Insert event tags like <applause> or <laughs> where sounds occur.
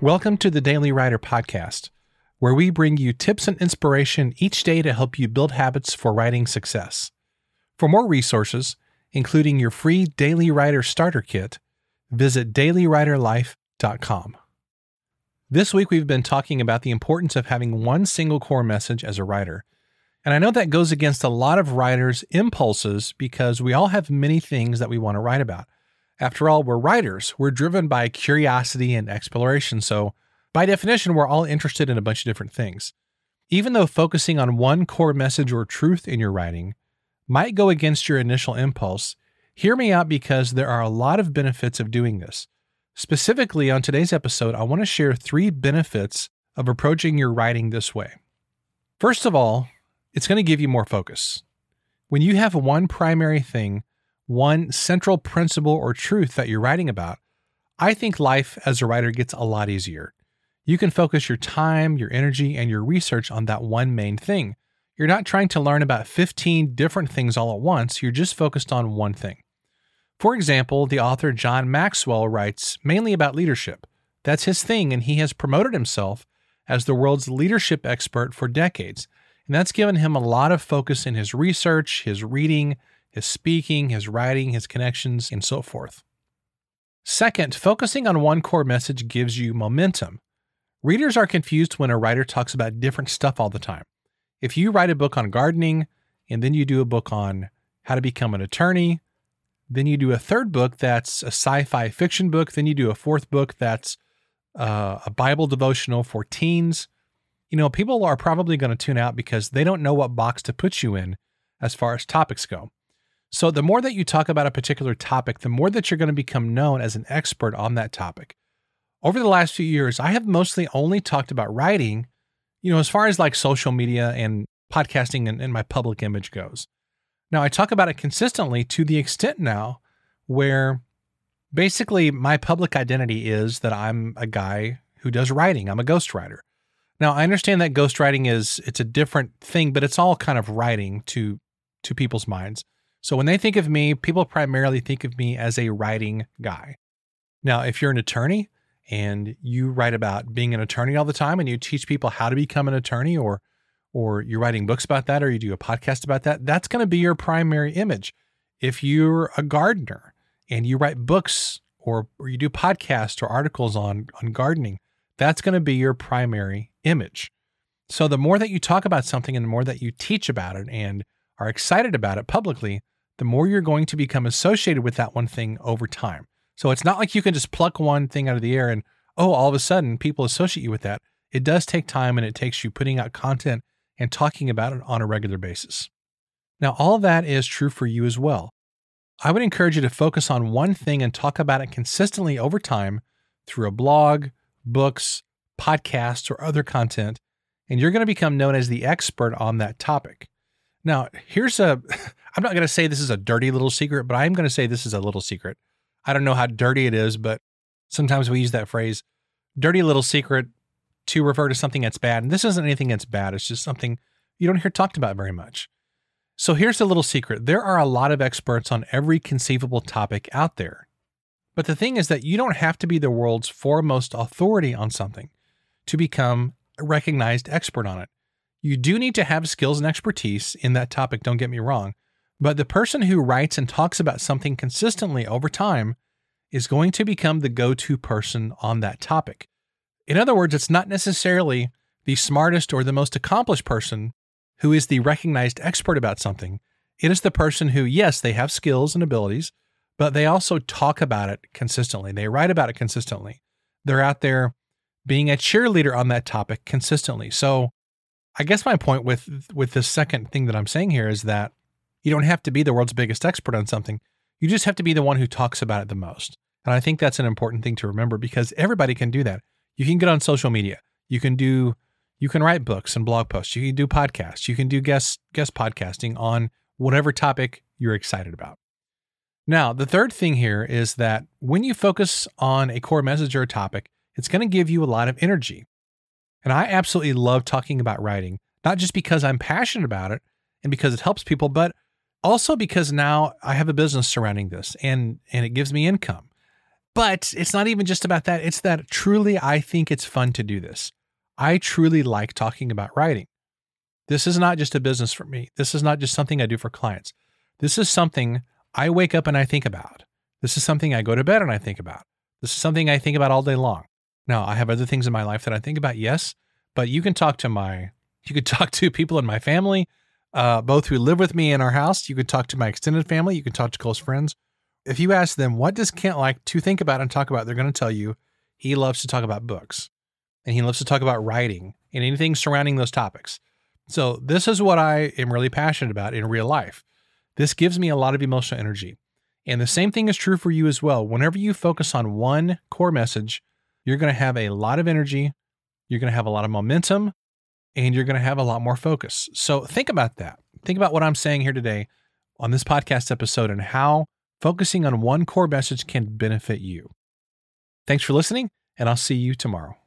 Welcome to the Daily Writer Podcast, where we bring you tips and inspiration each day to help you build habits for writing success. For more resources, including your free Daily Writer Starter Kit, visit dailywriterlife.com. This week, we've been talking about the importance of having one single core message as a writer. And I know that goes against a lot of writers' impulses because we all have many things that we want to write about. After all, we're writers. We're driven by curiosity and exploration. So, by definition, we're all interested in a bunch of different things. Even though focusing on one core message or truth in your writing might go against your initial impulse, hear me out because there are a lot of benefits of doing this. Specifically, on today's episode, I want to share three benefits of approaching your writing this way. First of all, it's going to give you more focus. When you have one primary thing one central principle or truth that you're writing about, I think life as a writer gets a lot easier. You can focus your time, your energy, and your research on that one main thing. You're not trying to learn about 15 different things all at once, you're just focused on one thing. For example, the author John Maxwell writes mainly about leadership. That's his thing, and he has promoted himself as the world's leadership expert for decades. And that's given him a lot of focus in his research, his reading, his speaking, his writing, his connections, and so forth. Second, focusing on one core message gives you momentum. Readers are confused when a writer talks about different stuff all the time. If you write a book on gardening, and then you do a book on how to become an attorney, then you do a third book that's a sci fi fiction book, then you do a fourth book that's uh, a Bible devotional for teens. You know, people are probably going to tune out because they don't know what box to put you in as far as topics go. So, the more that you talk about a particular topic, the more that you're going to become known as an expert on that topic. Over the last few years, I have mostly only talked about writing, you know, as far as like social media and podcasting and, and my public image goes. Now, I talk about it consistently to the extent now where basically my public identity is that I'm a guy who does writing. I'm a ghostwriter. Now, I understand that ghostwriting is it's a different thing, but it's all kind of writing to to people's minds. So when they think of me, people primarily think of me as a writing guy. Now, if you're an attorney and you write about being an attorney all the time and you teach people how to become an attorney or or you're writing books about that or you do a podcast about that, that's going to be your primary image. If you're a gardener and you write books or, or you do podcasts or articles on on gardening, that's going to be your primary image. So the more that you talk about something and the more that you teach about it and are excited about it publicly, the more you're going to become associated with that one thing over time. So it's not like you can just pluck one thing out of the air and, oh, all of a sudden people associate you with that. It does take time and it takes you putting out content and talking about it on a regular basis. Now, all that is true for you as well. I would encourage you to focus on one thing and talk about it consistently over time through a blog, books, podcasts, or other content, and you're going to become known as the expert on that topic. Now, here's a <laughs> I'm not going to say this is a dirty little secret, but I'm going to say this is a little secret. I don't know how dirty it is, but sometimes we use that phrase, dirty little secret, to refer to something that's bad. And this isn't anything that's bad, it's just something you don't hear talked about very much. So here's the little secret there are a lot of experts on every conceivable topic out there. But the thing is that you don't have to be the world's foremost authority on something to become a recognized expert on it. You do need to have skills and expertise in that topic, don't get me wrong. But the person who writes and talks about something consistently over time is going to become the go to person on that topic. In other words, it's not necessarily the smartest or the most accomplished person who is the recognized expert about something. It is the person who, yes, they have skills and abilities, but they also talk about it consistently. They write about it consistently. They're out there being a cheerleader on that topic consistently. So, I guess my point with with this second thing that I'm saying here is that you don't have to be the world's biggest expert on something. You just have to be the one who talks about it the most. And I think that's an important thing to remember because everybody can do that. You can get on social media. You can do you can write books and blog posts. You can do podcasts. You can do guest guest podcasting on whatever topic you're excited about. Now, the third thing here is that when you focus on a core message or a topic, it's going to give you a lot of energy. And I absolutely love talking about writing, not just because I'm passionate about it and because it helps people, but also because now I have a business surrounding this and and it gives me income. But it's not even just about that. It's that truly I think it's fun to do this. I truly like talking about writing. This is not just a business for me. This is not just something I do for clients. This is something I wake up and I think about. This is something I go to bed and I think about. This is something I think about all day long. Now, I have other things in my life that I think about, yes, but you can talk to my, you could <laughs> talk to people in my family, uh, both who live with me in our house. You could talk to my extended family. You can talk to close friends. If you ask them, what does Kent like to think about and talk about? They're going to tell you he loves to talk about books and he loves to talk about writing and anything surrounding those topics. So, this is what I am really passionate about in real life. This gives me a lot of emotional energy. And the same thing is true for you as well. Whenever you focus on one core message, you're going to have a lot of energy, you're going to have a lot of momentum, and you're going to have a lot more focus. So, think about that. Think about what I'm saying here today on this podcast episode and how focusing on one core message can benefit you. Thanks for listening, and I'll see you tomorrow.